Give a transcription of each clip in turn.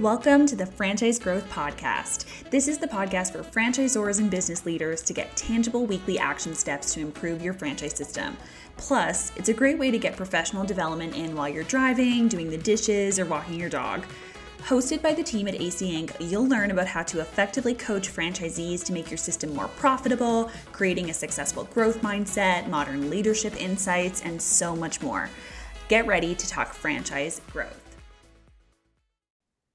Welcome to the Franchise Growth Podcast. This is the podcast for franchisors and business leaders to get tangible weekly action steps to improve your franchise system. Plus, it's a great way to get professional development in while you're driving, doing the dishes, or walking your dog. Hosted by the team at AC Inc., you'll learn about how to effectively coach franchisees to make your system more profitable, creating a successful growth mindset, modern leadership insights, and so much more. Get ready to talk franchise growth.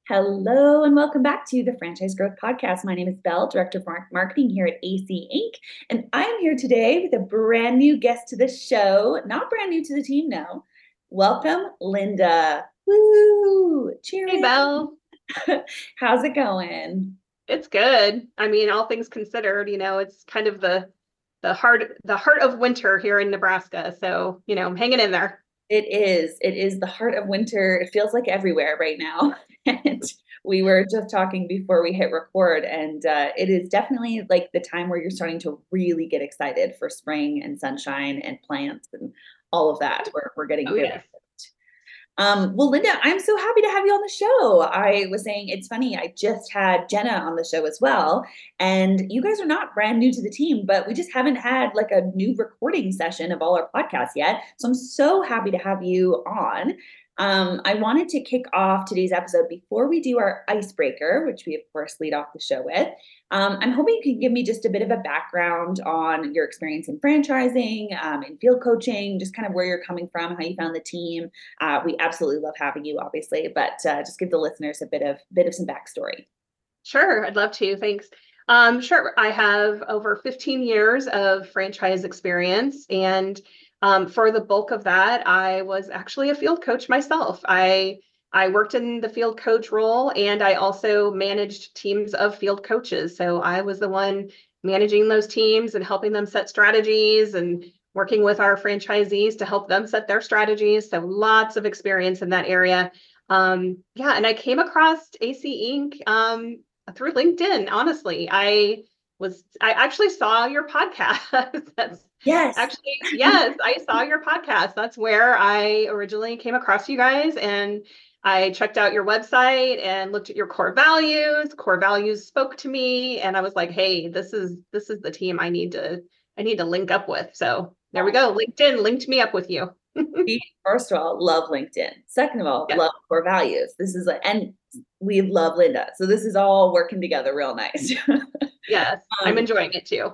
Hello, and welcome back to the Franchise Growth Podcast. My name is Belle, Director of Marketing here at AC Inc., and I'm here today with a brand new guest to the show. Not brand new to the team, no. Welcome, Linda. Woo! Cheers. Hey, Belle. How's it going? It's good. I mean, all things considered, you know, it's kind of the the heart the heart of winter here in Nebraska. So, you know, I'm hanging in there. It is. It is the heart of winter. It feels like everywhere right now. and we were just talking before we hit record, and uh, it is definitely like the time where you're starting to really get excited for spring and sunshine and plants and all of that. We're, we're getting oh, yes. Um, well, Linda, I'm so happy to have you on the show. I was saying it's funny, I just had Jenna on the show as well. And you guys are not brand new to the team, but we just haven't had like a new recording session of all our podcasts yet. So I'm so happy to have you on. Um, I wanted to kick off today's episode before we do our icebreaker, which we, of course, lead off the show with. Um, I'm hoping you can give me just a bit of a background on your experience in franchising, um, in field coaching, just kind of where you're coming from, how you found the team. Uh, we absolutely love having you, obviously, but uh, just give the listeners a bit of bit of some backstory. Sure, I'd love to. Thanks. Um, sure, I have over 15 years of franchise experience and um, for the bulk of that, I was actually a field coach myself. I I worked in the field coach role and I also managed teams of field coaches. So I was the one managing those teams and helping them set strategies and working with our franchisees to help them set their strategies. So lots of experience in that area. Um, yeah, and I came across AC Inc. Um, through LinkedIn. Honestly, I was I actually saw your podcast. That's yes, actually yes, I saw your podcast. That's where I originally came across you guys, and I checked out your website and looked at your core values. Core values spoke to me, and I was like, hey, this is this is the team I need to I need to link up with. So there we go. LinkedIn linked me up with you. First of all, love LinkedIn. Second of all, love core values. This is like, and we love Linda. So this is all working together real nice. yes, um, I'm enjoying it too.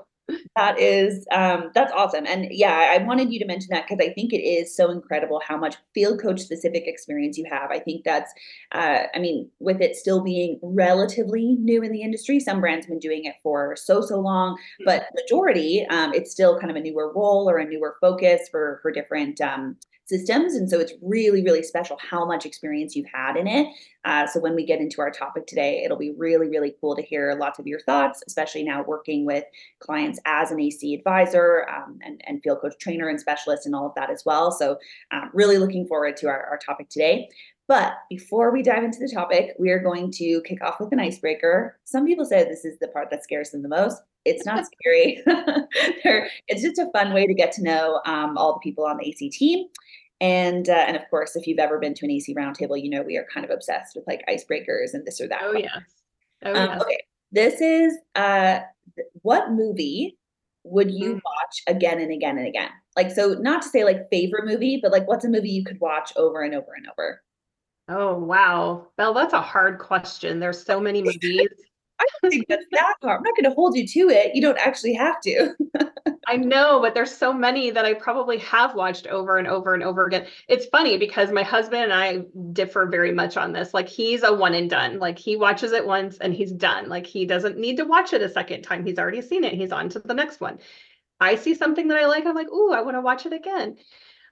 That is um, that's awesome, and yeah, I wanted you to mention that because I think it is so incredible how much field coach specific experience you have. I think that's, uh, I mean, with it still being relatively new in the industry, some brands have been doing it for so so long, mm-hmm. but majority, um, it's still kind of a newer role or a newer focus for for different um, systems. And so it's really, really special how much experience you've had in it. Uh, so when we get into our topic today, it'll be really, really cool to hear lots of your thoughts, especially now working with clients as an AC advisor um, and, and field coach trainer and specialist and all of that as well. So um, really looking forward to our, our topic today. But before we dive into the topic, we are going to kick off with an icebreaker. Some people say this is the part that scares them the most. It's not scary. it's just a fun way to get to know um, all the people on the AC team. And uh, and of course, if you've ever been to an AC roundtable, you know we are kind of obsessed with like icebreakers and this or that. Oh yes. Oh um, yes. Okay, this is uh, what movie would you mm. watch again and again and again? Like so, not to say like favorite movie, but like what's a movie you could watch over and over and over? Oh wow, Belle, that's a hard question. There's so many movies. I don't think that's that hard. I'm not going to hold you to it. You don't actually have to. I know, but there's so many that I probably have watched over and over and over again. It's funny because my husband and I differ very much on this. Like he's a one and done. Like he watches it once and he's done. Like he doesn't need to watch it a second time. He's already seen it. He's on to the next one. I see something that I like. I'm like, ooh, I want to watch it again.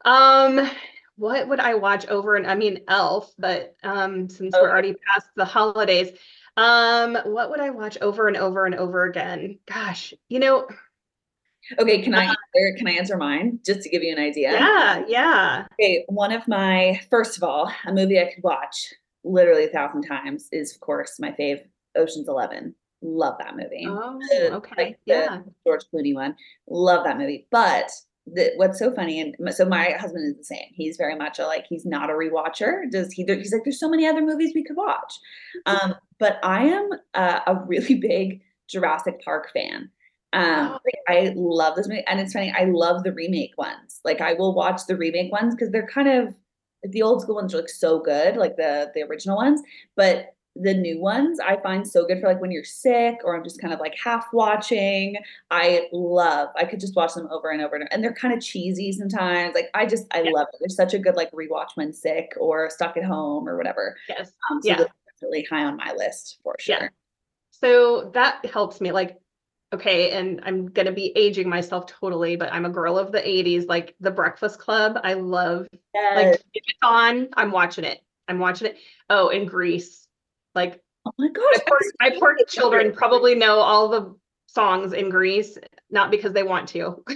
Um, what would I watch over and I mean Elf, but um, since we're already past the holidays, um, what would I watch over and over and over again? Gosh, you know. Okay, can I uh, answer, can I answer mine just to give you an idea? Yeah, yeah. Okay, one of my first of all, a movie I could watch literally a thousand times is of course my fave, Ocean's Eleven. Love that movie. Oh, okay. Like yeah. George Clooney one. Love that movie. But the, what's so funny, and so my husband is the same. He's very much a, like he's not a rewatcher. Does he? He's like, there's so many other movies we could watch. Um, but I am uh, a really big Jurassic Park fan. Um, Oh. like, I love this movie, and it's funny. I love the remake ones. Like I will watch the remake ones because they're kind of the old school ones are like so good, like the the original ones. But the new ones I find so good for like when you're sick or I'm just kind of like half watching. I love. I could just watch them over and over and, and they're kind of cheesy sometimes. Like I just I Yeah. love it. They're such a good like rewatch when sick or stuck at home or whatever. Yes. Um, so Yeah. definitely high on my list for sure. Yeah. So that helps me like, okay, and I'm gonna be aging myself totally, but I'm a girl of the 80s, like The Breakfast Club. I love like Yes. if it's on, I'm watching it. I'm watching it. Oh, in Grease. Like oh my gosh. my poor, my poor children probably know all the songs in Grease, not because they want to.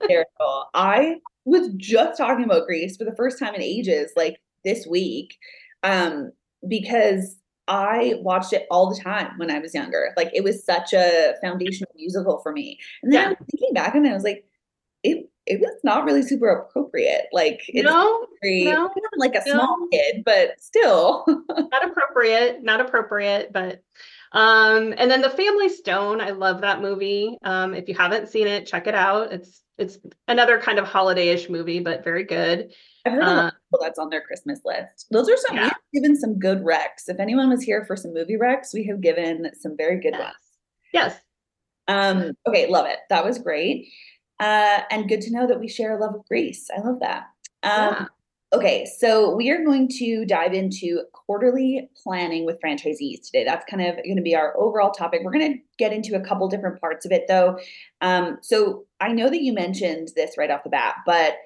hysterical. I was just talking about Grease for the first time in ages, like this week, um, because I watched it all the time when I was younger. Like it was such a foundational musical for me. And then I was thinking back and I was like, it it was not really super appropriate. Like it's No, very no, like a small kid, but still. not appropriate, not appropriate, but um and then The Family Stone, I love that movie. Um if you haven't seen it, check it out. It's it's another kind of holiday-ish movie, but very good. I've heard a lot Uh, of people that's on their Christmas list. Those are some Yeah. we've given some good recs. If anyone was here for some movie recs, we have given some very good ones. Yes. Um, okay, love it. That was great. Uh, and good to know that we share a love of Grease. I love that. Um, Yeah. okay, so we are going to dive into quarterly planning with franchisees today. That's kind of going to be our overall topic. We're going to get into a couple different parts of it though. Um, so I know that you mentioned this right off the bat, but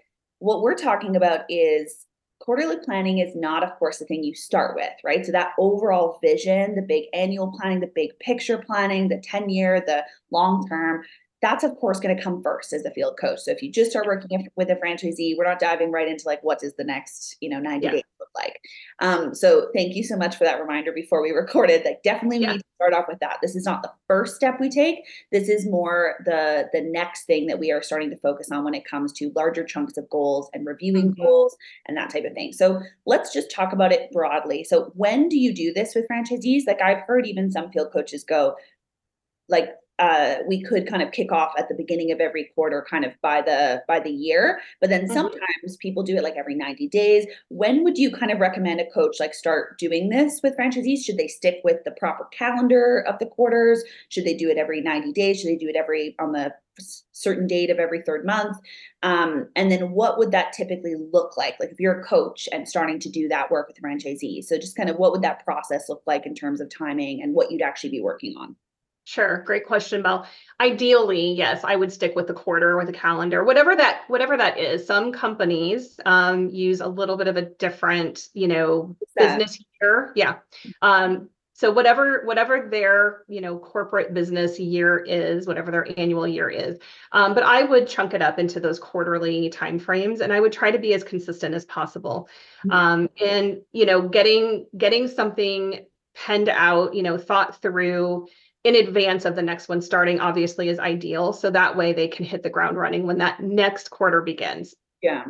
what we're talking about is quarterly planning is not, of course, the thing you start with, right? So that overall vision, the big annual planning, the big picture planning, the 10 year, the long term, that's of course going to come first as a field coach. So if you just start working with a franchisee, we're not diving right into like what does the next, you know, 90 Yeah. days look like. Um, so thank you so much for that reminder before we recorded. Like definitely we Yeah. need to start off with that. This is not the first step we take. This is more the the next thing that we are starting to focus on when it comes to larger chunks of goals and reviewing Mhm. goals and that type of thing. So let's just talk about it broadly. So when do you do this with franchisees? Like I've heard even some field coaches go, like uh, we could kind of kick off at the beginning of every quarter, kind of by the by the year. But then Mhm. sometimes people do it like every 90 days. When would you kind of recommend a coach like start doing this with franchisees? Should they stick with the proper calendar of the quarters? Should they do it every 90 days? Should they do it every on the certain date of every third month? Um, and then what would that typically look like? Like if you're a coach and starting to do that work with franchisees. So just kind of what would that process look like in terms of timing and what you'd actually be working on? Sure, great question, Belle. Ideally, yes, I would stick with the quarter or the calendar, whatever that whatever that is. Some companies um, use a little bit of a different, you know, business year. Yeah. Um, so whatever whatever their you know corporate business year is, whatever their annual year is. Um, but I would chunk it up into those quarterly timeframes, and I would try to be as consistent as possible. Mhm. Um, and you know, getting getting something penned out, you know, thought through in advance of the next one starting obviously is ideal. So that way they can hit the ground running when that next quarter begins. Yeah.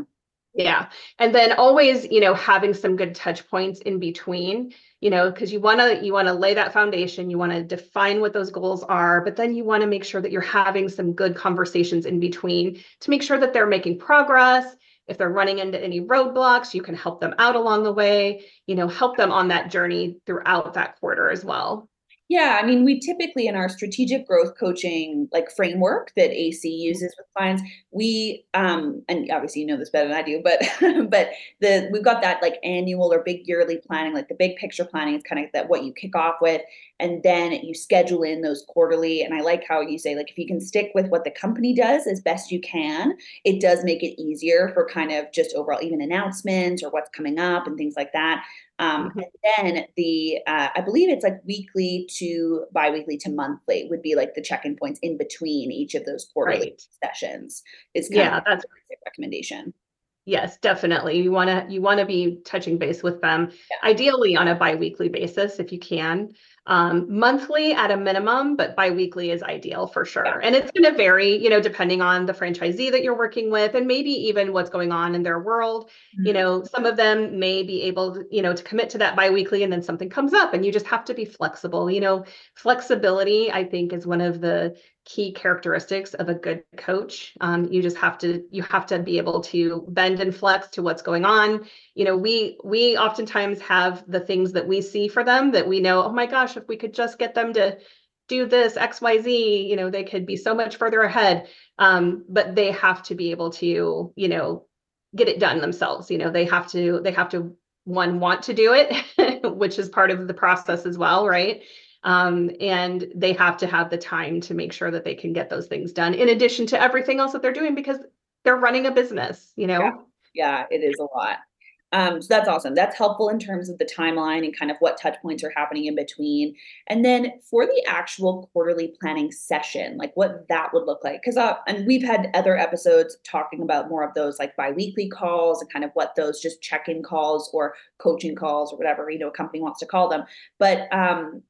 yeah. And then always you know having some good touch points in between you know because you want to you want to lay that foundation you want to define what those goals are but then you want to make sure that you're having some good conversations in between to make sure that they're making progress. If they're running into any roadblocks you can help them out along the way you know help them on that journey throughout that quarter as well Yeah, I mean, we typically in our strategic growth coaching like framework that AC uses with clients, we um and obviously you know this better than I do, but but the we've got that like annual or big yearly planning, like the big picture planning is kind of that what you kick off with and then you schedule in those quarterly and I like how you say like if you can stick with what the company does as best you can, it does make it easier for kind of just overall even announcements or what's coming up and things like that. Um, and then the uh, I believe it's like weekly to biweekly to monthly would be like the check-in points in between each of those quarterly Right. sessions. Is kind yeah of that's a recommendation. Yes, definitely. You want to you want to be touching base with them, Yeah. ideally on a biweekly basis if you can. Um, monthly at a minimum, but biweekly is ideal for sure. And it's going to vary, you know, depending on the franchisee that you're working with and maybe even what's going on in their world. You Mm-hmm. know, some of them may be able to, you know, to commit to that biweekly and then something comes up and you just have to be flexible. You know, flexibility, I think, is one of the key characteristics of a good coach. Um, you just have to you have to be able to bend and flex to what's going on. You know, we we oftentimes have the things that we see for them that we know, oh my gosh, if we could just get them to do this XYZ, you know, they could be so much further ahead. Um, but they have to be able to, you know, get it done themselves. You know, they have to they have to one want to do it, which is part of the process as well, right? Um, and they have to have the time to make sure that they can get those things done in addition to everything else that they're doing because they're running a business, you know? Yeah. Yeah, it is a lot. Um, so that's awesome. That's helpful in terms of the timeline and kind of what touch points are happening in between. And then for the actual quarterly planning session, like what that would look like. Cause uh, and we've had other episodes talking about more of those like biweekly calls and kind of what those just check-in calls or coaching calls or whatever, you know, a company wants to call them. But um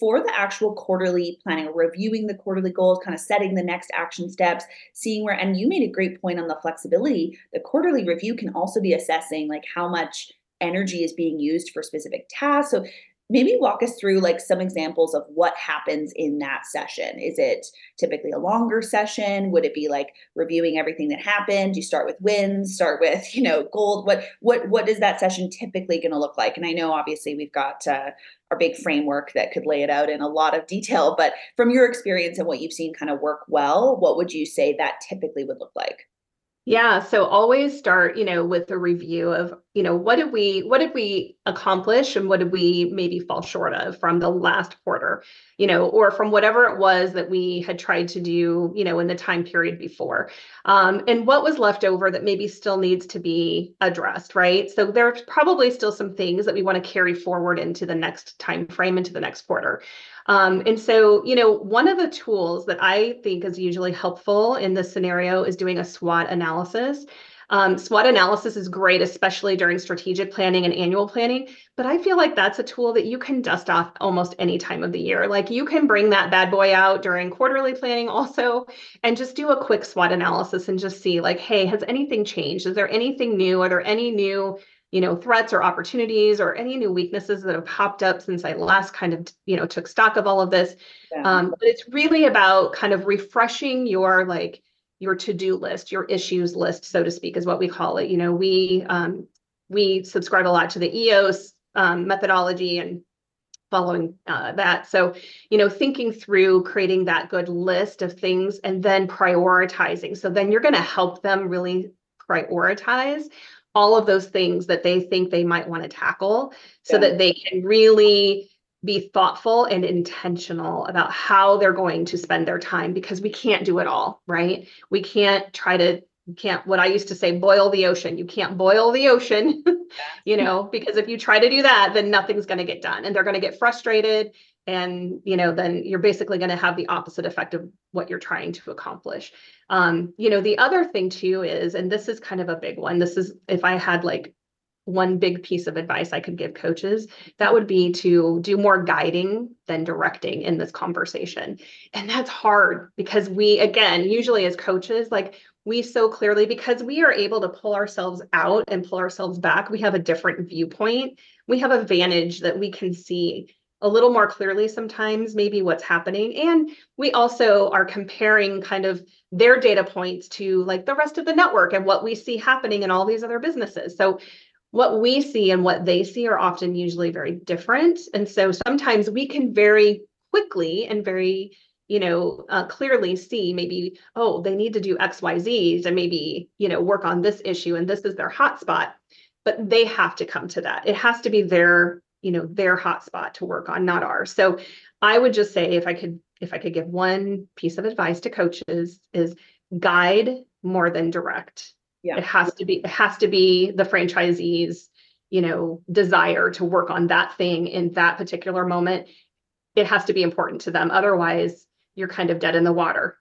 for the actual quarterly planning, reviewing the quarterly goals, kind of setting the next action steps, seeing where, and you made a great point on the flexibility. The quarterly review can also be assessing like how much energy is being used for specific tasks. So maybe walk us through like some examples of what happens in that session. Is it typically a longer session? Would it be like reviewing everything that happened? You start with wins, start with, you know, gold. What what what is that session typically going to look like? And I know obviously we've got uh, our big framework that could lay it out in a lot of detail, but from your experience and what you've seen kind of work well, what would you say that typically would look like? Yeah, so always start, you know, with a review of, you know, what did we what did we accomplish and what did we maybe fall short of from the last quarter, you know, or from whatever it was that we had tried to do, you know, in the time period before. Um, and what was left over that maybe still needs to be addressed, right? So there's probably still some things that we want to carry forward into the next time frame, into the next quarter. Um, and so, you know, one of the tools that I think is usually helpful in this scenario is doing a SWOT analysis. Um, SWOT analysis is great, especially during strategic planning and annual planning. But I feel like that's a tool that you can dust off almost any time of the year. Like you can bring that bad boy out during quarterly planning also, and just do a quick SWOT analysis and just see like, hey, has anything changed? Is there anything new? Are there any new you know threats or opportunities or any new weaknesses that have popped up since i last kind of you know took stock of all of this Yeah. um, but it's really about kind of refreshing your like your to-do list your issues list so to speak is what we call it. You know we um, we subscribe a lot to the eos um, methodology and following uh, that. So you know thinking through creating that good list of things and then prioritizing. So then you're going to help them really prioritize all of those things that they think they might want to tackle so Yeah. that they can really be thoughtful and intentional about how they're going to spend their time because we can't do it all, right? We can't try to can't what I used to say boil the ocean. You can't boil the ocean, you know, because if you try to do that, then nothing's going to get done and they're going to get frustrated and you know then you're basically going to have the opposite effect of what you're trying to accomplish um you know the other thing too is and this is kind of a big one this is if i had like one big piece of advice i could give coaches that would be to do more guiding than directing in this conversation. And that's hard because we again usually as coaches like we so clearly because we are able to pull ourselves out and pull ourselves back we have a different viewpoint. We have a vantage that we can see a little more clearly sometimes maybe what's happening. And we also are comparing kind of their data points to like the rest of the network and what we see happening in all these other businesses. So what we see and what they see are often usually very different. And so sometimes we can very quickly and very you know uh, clearly see maybe oh they need to do xyz and maybe you know work on this issue and this is their hotspot but they have to come to that. It has to be their you know their hotspot to work on not ours. So i would just say if i could if i could give one piece of advice to coaches is guide more than direct Yeah. it has to be it has to be the franchisees you know desire to work on that thing in that particular moment it has to be important to them otherwise you're kind of dead in the water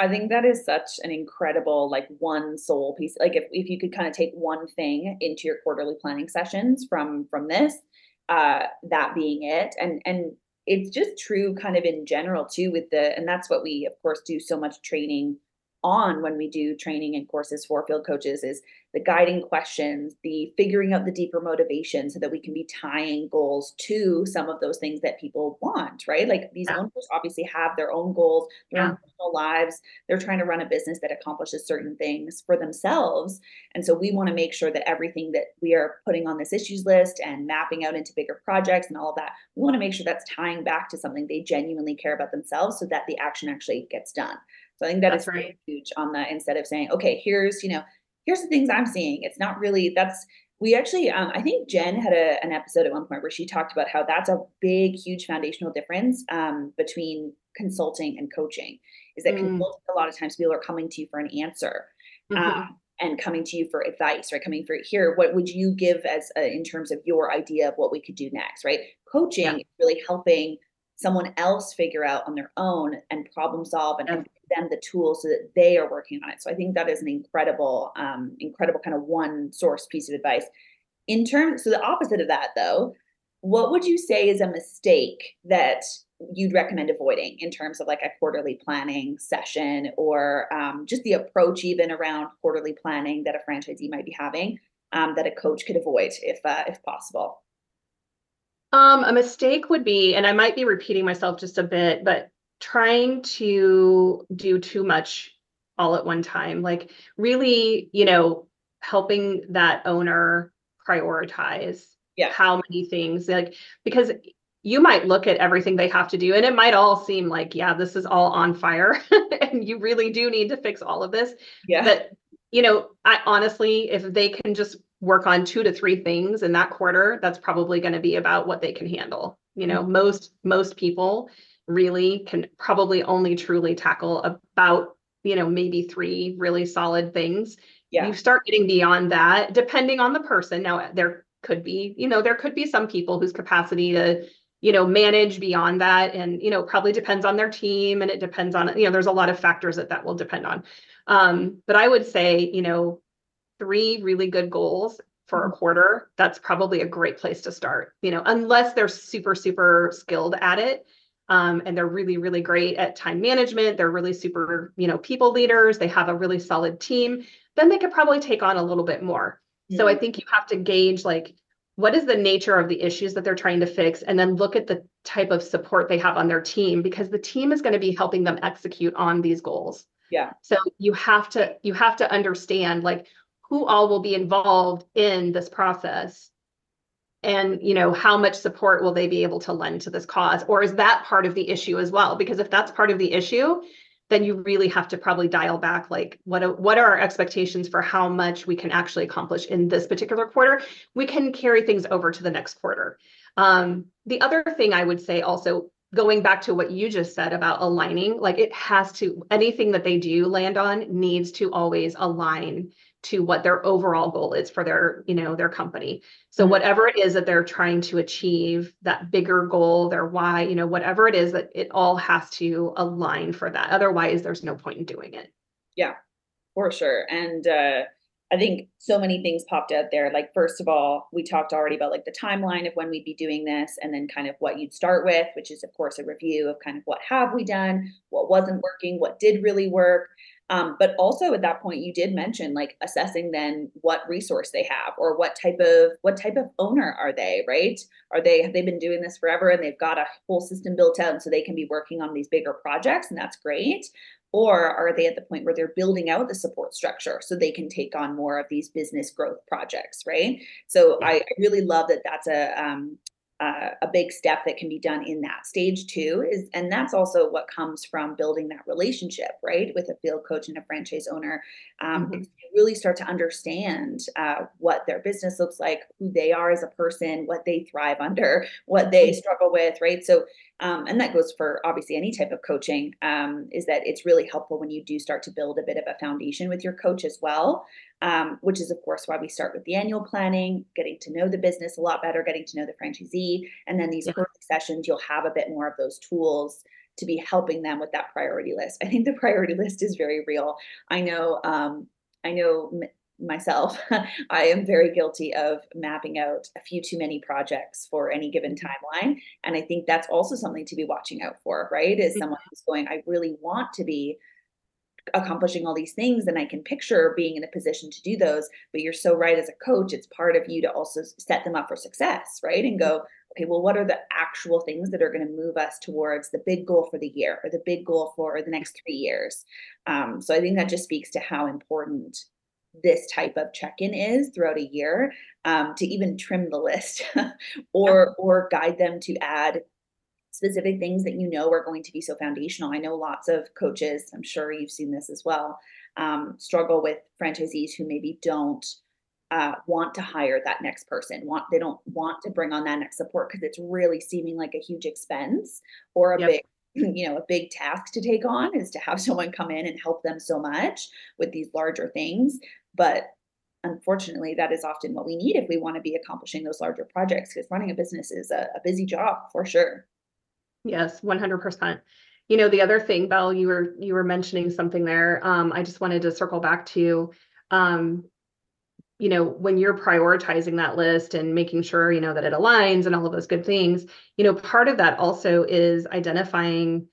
I think that is such an incredible, like one soul piece. Like if, if you could kind of take one thing into your quarterly planning sessions from from this, uh, that being it. And, and it's just true kind of in general too with the, and that's what we of course do so much training on when we do training and courses for field coaches is the guiding questions, the figuring out the deeper motivation so that we can be tying goals to some of those things that people want, right? Like these yeah. owners obviously have their own goals, their yeah. own personal lives. They're trying to run a business that accomplishes certain things for themselves. And so we want to make sure that everything that we are putting on this issues list and mapping out into bigger projects and all of that, we want to make sure that's tying back to something they genuinely care about themselves so that the action actually gets done. So I think that that's is right. huge on that instead of saying, okay, here's, you know, here's the things I'm seeing. It's not really that's we actually um, I think Jen had a, an episode at one point where she talked about how that's a big, huge foundational difference um, between consulting and coaching. Is that mm. consulting a lot of times people are coming to you for an answer. Mm-hmm. Um, and coming to you for advice, right? Coming for here, what would you give as a, in terms of your idea of what we could do next, right? Coaching yeah. is really helping someone else figure out on their own and problem solve and, yeah. Them the tools so that they are working on it. So I think that is an incredible, um, incredible kind of one source piece of advice. In terms, so the opposite of that though, what would you say is a mistake that you'd recommend avoiding in terms of like a quarterly planning session or um, just the approach even around quarterly planning that a franchisee might be having um, that a coach could avoid if uh, if possible? Um, a mistake would be, and I might be repeating myself just a bit, but trying to do too much all at one time like really you know helping that owner prioritize yeah. how many things like because you might look at everything they have to do and it might all seem like yeah this is all on fire and you really do need to fix all of this yeah but you know i honestly if they can just work on two to three things in that quarter that's probably going to be about what they can handle you know mm-hmm. most most people really can probably only truly tackle about you know maybe three really solid things yeah. you start getting beyond that depending on the person now there could be you know there could be some people whose capacity to you know manage beyond that and you know probably depends on their team and it depends on you know there's a lot of factors that that will depend on um, but i would say you know three really good goals for a mm-hmm. quarter that's probably a great place to start you know unless they're super super skilled at it um, and they're really really great at time management. They're really super you know people leaders. They have a really solid team. Then they could probably take on a little bit more. So i mm-hmm. think you have to gauge like what is the nature of the issues that they're trying to fix and then look at the type of support they have on their team because the team is going to be helping them execute on these goals. Yeah. So you have to you have to understand like who all will be involved in this process and you know how much support will they be able to lend to this cause? Or is that part of the issue as well? Because if that's part of the issue then you really have to probably dial back like what what are our expectations for how much we can actually accomplish in this particular quarter? We can carry things over to the next quarter. Um, the other thing i would say also going back to what you just said about aligning like it has to anything that they do land on needs to always align to what their overall goal is for their you know their company so mm-hmm. whatever it is that they're trying to achieve that bigger goal their why you know whatever it is that it all has to align for that otherwise there's no point in doing it yeah for sure and uh I think so many things popped out there. Like, first of all, we talked already about like the timeline of when we'd be doing this, and then kind of what you'd start with, which is, of course, a review of kind of what have we done, what wasn't working, what did really work. Um, but also at that point, you did mention like assessing then what resource they have or what type of what type of owner are they, right? Are they have they been doing this forever and they've got a whole system built out and so they can be working on these bigger projects and that's great. Or are they at the point where they're building out the support structure so they can take on more of these business growth projects, right? So I, I really love that that's a um, uh, a big step that can be done in that stage too is and that's also what comes from building that relationship right with a field coach and a franchise owner um, mm-hmm. really start to understand uh, what their business looks like who they are as a person what they thrive under what they mm-hmm. struggle with right so um, and that goes for obviously any type of coaching um, is that it's really helpful when you do start to build a bit of a foundation with your coach as well um, which is, of course, why we start with the annual planning, getting to know the business a lot better, getting to know the franchisee. And then these yeah. sessions, you'll have a bit more of those tools to be helping them with that priority list. I think the priority list is very real. I know, um, I know myself, I am very guilty of mapping out a few too many projects for any given Mm-hmm. timeline. And I think that's also something to be watching out for, right? Is Mhm. someone who's going, I really want to be accomplishing all these things and I can picture being in a position to do those. But you're so right as a coach, it's part of you to also set them up for success, right? And go, okay, well, what are the actual things that are going to move us towards the big goal for the year or the big goal for the next three years? Um, so I think that just speaks to how important this type of check-in is throughout a year um, to even trim the list or or guide them to add specific things that you know are going to be so foundational. I know lots of coaches, I'm sure you've seen this as well, um, struggle with franchisees who maybe don't uh, want to hire that next person. Want they don't want to bring on that next support because it's really seeming like a huge expense or a Yep. big, you know, a big task to take on is to have someone come in and help them so much with these larger things. But unfortunately, that is often what we need if we want to be accomplishing those larger projects because running a business is a, a busy job for sure. Yes, one hundred percent. You know, the other thing, Belle, you were you were mentioning something there. Um, I just wanted to circle back to, um, you know, when you're prioritizing that list and making sure, you know, that it aligns and all of those good things, you know, part of that also is identifying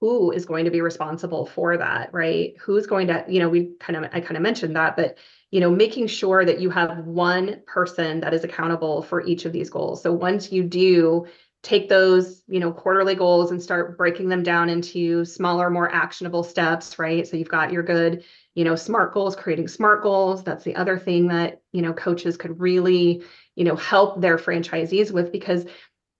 who is going to be responsible for that, right? Who's going to, you know, we kind of I kind of mentioned that, but you know, making sure that you have one person that is accountable for each of these goals. So once you do take those, you know, quarterly goals and start breaking them down into smaller, more actionable steps, right? So you've got your good, you know, SMART goals, creating SMART goals. That's the other thing that, you know, coaches could really, you know, help their franchisees with because,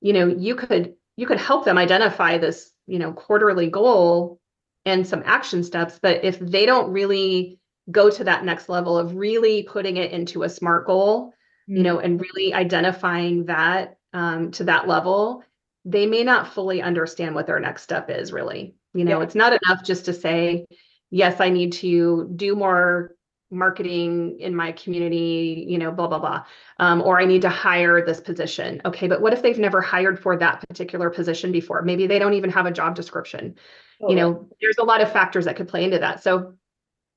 you know, you could you could help them identify this, you know, quarterly goal and some action steps, but if they don't really go to that next level of really putting it into a SMART goal, you mm. know, and really identifying that um, to that level, they may not fully understand what their next step is really. You know, Yeah. it's not enough just to say, yes, I need to do more marketing in my community, you know, blah, blah, blah. Um, or I need to hire this position. Okay, but what if they've never hired for that particular position before? Maybe they don't even have a job description. You Totally. know, there's a lot of factors that could play into that. So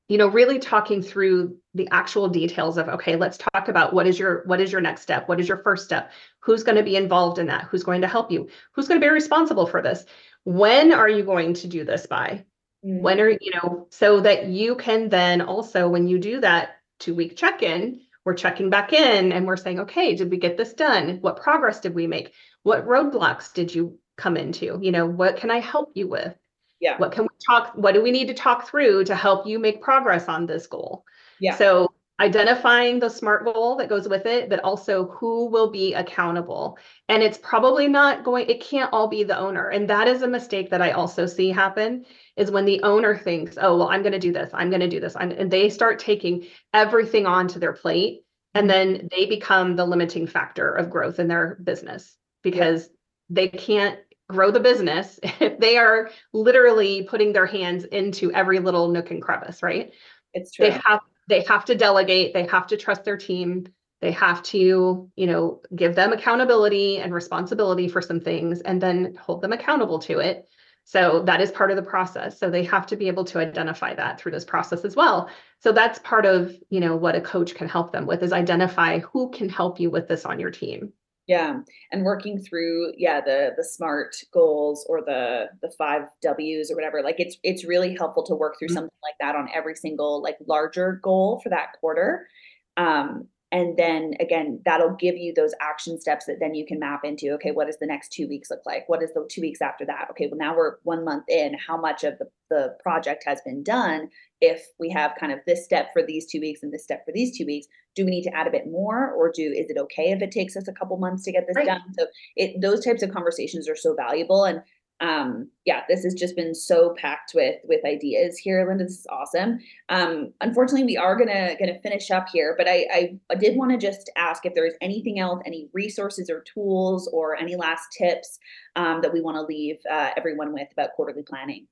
you know really talking through the actual details of okay let's talk about what is your what is your next step? What is your first step? Who's going to be involved in that? Who's going to help you? Who's going to be responsible for this? When are you going to do this by? Mm. when are you know so that you can then also when you do that two week check in we're checking back in and we're saying okay did we get this done? What progress did we make? What roadblocks did you come into? You know what can i help you with Yeah. what can we talk what do we need to talk through to help you make progress on this goal? Yeah. so identifying the smart goal that goes with it but also who will be accountable. And it's probably not going it can't all be the owner. And that is a mistake that i also see happen is when the owner thinks oh well i'm going to do this i'm going to do this I'm, and they start taking everything onto their plate and mm-hmm. then they become the limiting factor of growth in their business because they can't grow the business if they are literally putting their hands into every little nook and crevice, right? It's true. They have they have to delegate, they have to trust their team, they have to, you know, give them accountability and responsibility for some things and then hold them accountable to it. So that is part of the process. So they have to be able to identify that through this process as well. So that's part of, you know, what a coach can help them with is identify who can help you with this on your team. Yeah, and working through yeah the the SMART goals or the the five W's or whatever. Like it's it's really helpful to work through Mhm. something like that on every single like larger goal for that quarter. Um, and then again, that'll give you those action steps that then you can map into. Okay, what does the next two weeks look like? What is the two weeks after that? Okay, well now we're one month in. How much of the the project has been done? If we have kind of this step for these two weeks and this step for these two weeks, do we need to add a bit more or do is it okay if it takes us a couple months to get this Right. done? So it those types of conversations are so valuable and um yeah this has just been so packed with with ideas here linda this is awesome. Um unfortunately we are gonna gonna finish up here but i i, I did want to just ask if there's anything else any resources or tools or any last tips um, that we want to leave uh, everyone with about quarterly planning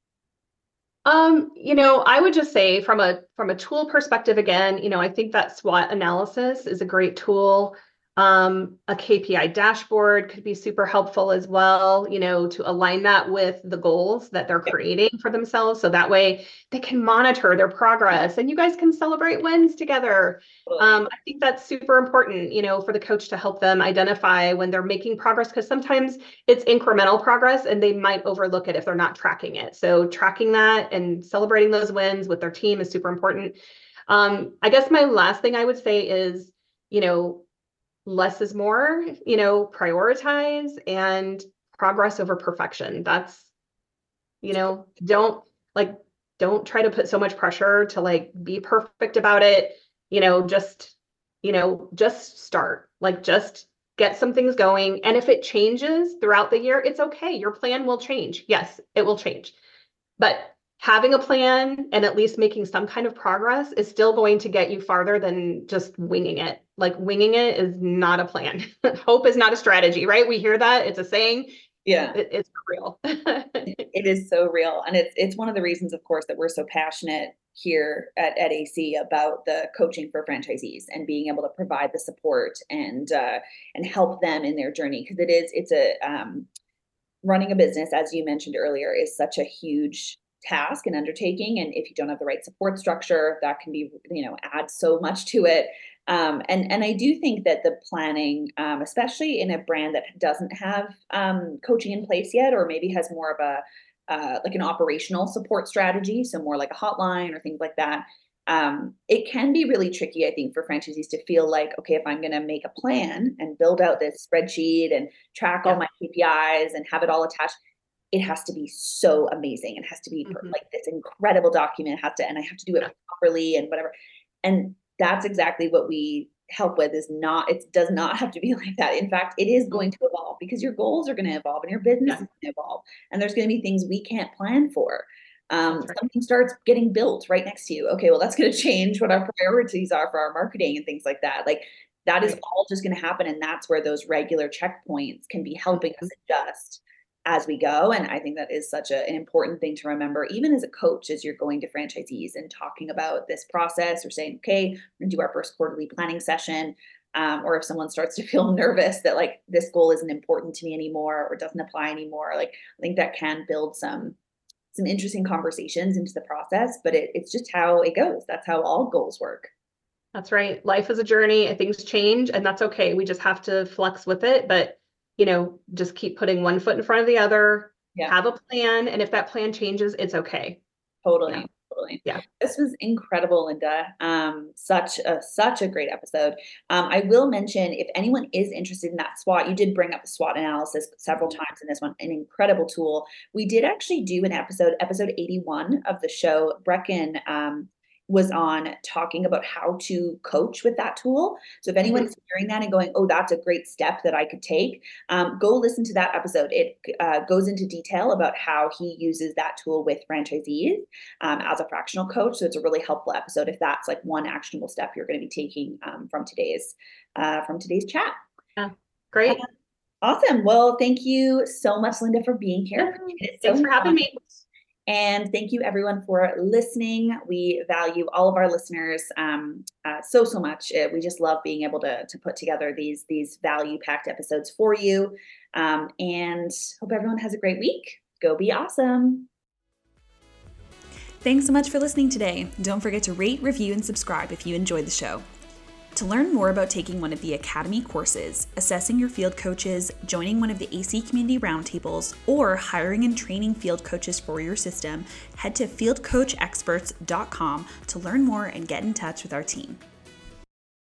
Um, you know, I would just say from a from a tool perspective again, you know, I think that SWOT analysis is a great tool. Um, a KPI dashboard could be super helpful as well, you know, to align that with the goals that they're creating for themselves. So that way they can monitor their progress and you guys can celebrate wins together. Um, I think that's super important, you know, for the coach to help them identify when they're making progress because sometimes it's incremental progress and they might overlook it if they're not tracking it. So tracking that and celebrating those wins with their team is super important. Um, I guess my last thing I would say is, you know, less is more, you know, prioritize and progress over perfection. That's, you know, don't like, don't try to put so much pressure to like be perfect about it. You know, just, you know, just start, like, just get some things going. And if it changes throughout the year, it's okay. Your plan will change. Yes, it will change. But having a plan and at least making some kind of progress is still going to get you farther than just winging it. Like winging it is not a plan. Hope is not a strategy, right? We hear that. It's a saying. Yeah. It, it's real. it is so real. And it's it's one of the reasons, of course, that we're so passionate here at, at AC about the coaching for franchisees and being able to provide the support and uh, and help them in their journey. Because it is, it's a um, running a business, as you mentioned earlier, is such a huge task and undertaking and if you don't have the right support structure that can be you know add so much to it um, and and i do think that the planning um, especially in a brand that doesn't have um, coaching in place yet or maybe has more of a uh, like an operational support strategy so more like a hotline or things like that um, it can be really tricky i think for franchisees to feel like okay if i'm going to make a plan and build out this spreadsheet and track yeah. all my kpis and have it all attached it has to be so amazing. It has to be mm-hmm. like this incredible document. It has to, and I have to do it yeah. properly and whatever. And that's exactly what we help with is not, it does not have to be like that. In fact, it is going to evolve because your goals are going to evolve and your business yeah. is going to evolve. And there's going to be things we can't plan for. Um, right. Something starts getting built right next to you. Okay, well, that's going to change what our priorities are for our marketing and things like that. Like that is all just going to happen. And that's where those regular checkpoints can be helping mm-hmm. us adjust as we go. And I think that is such a, an important thing to remember, even as a coach, as you're going to franchisees and talking about this process or saying, okay, we're gonna do our first quarterly planning session. Um, or if someone starts to feel nervous that like this goal isn't important to me anymore or doesn't apply anymore, like I think that can build some some interesting conversations into the process. But it, it's just how it goes. That's how all goals work. That's right. Life is a journey and things change, and that's okay. We just have to flex with it. But you know, just keep putting one foot in front of the other, yeah. have a plan. And if that plan changes, it's okay. Totally. Yeah. Totally. Yeah. This was incredible, Linda. Um, such a such a great episode. Um, I will mention if anyone is interested in that SWOT, you did bring up the SWOT analysis several times in this one, an incredible tool. We did actually do an episode, episode 81 of the show. Brecken um, was on talking about how to coach with that tool. So if anyone's mm-hmm. hearing that and going, "Oh, that's a great step that I could take," um, go listen to that episode. It uh, goes into detail about how he uses that tool with franchisees um, as a fractional coach. So it's a really helpful episode if that's like one actionable step you're going to be taking um, from today's uh, from today's chat. Yeah, great. Awesome. Well, thank you so much, Linda, for being here. Thanks for having me. And thank you everyone for listening. We value all of our listeners um, uh, so so much. Uh, we just love being able to to put together these these value packed episodes for you. Um, and hope everyone has a great week. Go be awesome. Thanks so much for listening today. Don't forget to rate, review, and subscribe if you enjoyed the show. To learn more about taking one of the Academy courses, assessing your field coaches, joining one of the AC Community Roundtables, or hiring and training field coaches for your system, head to fieldcoachexperts.com to learn more and get in touch with our team.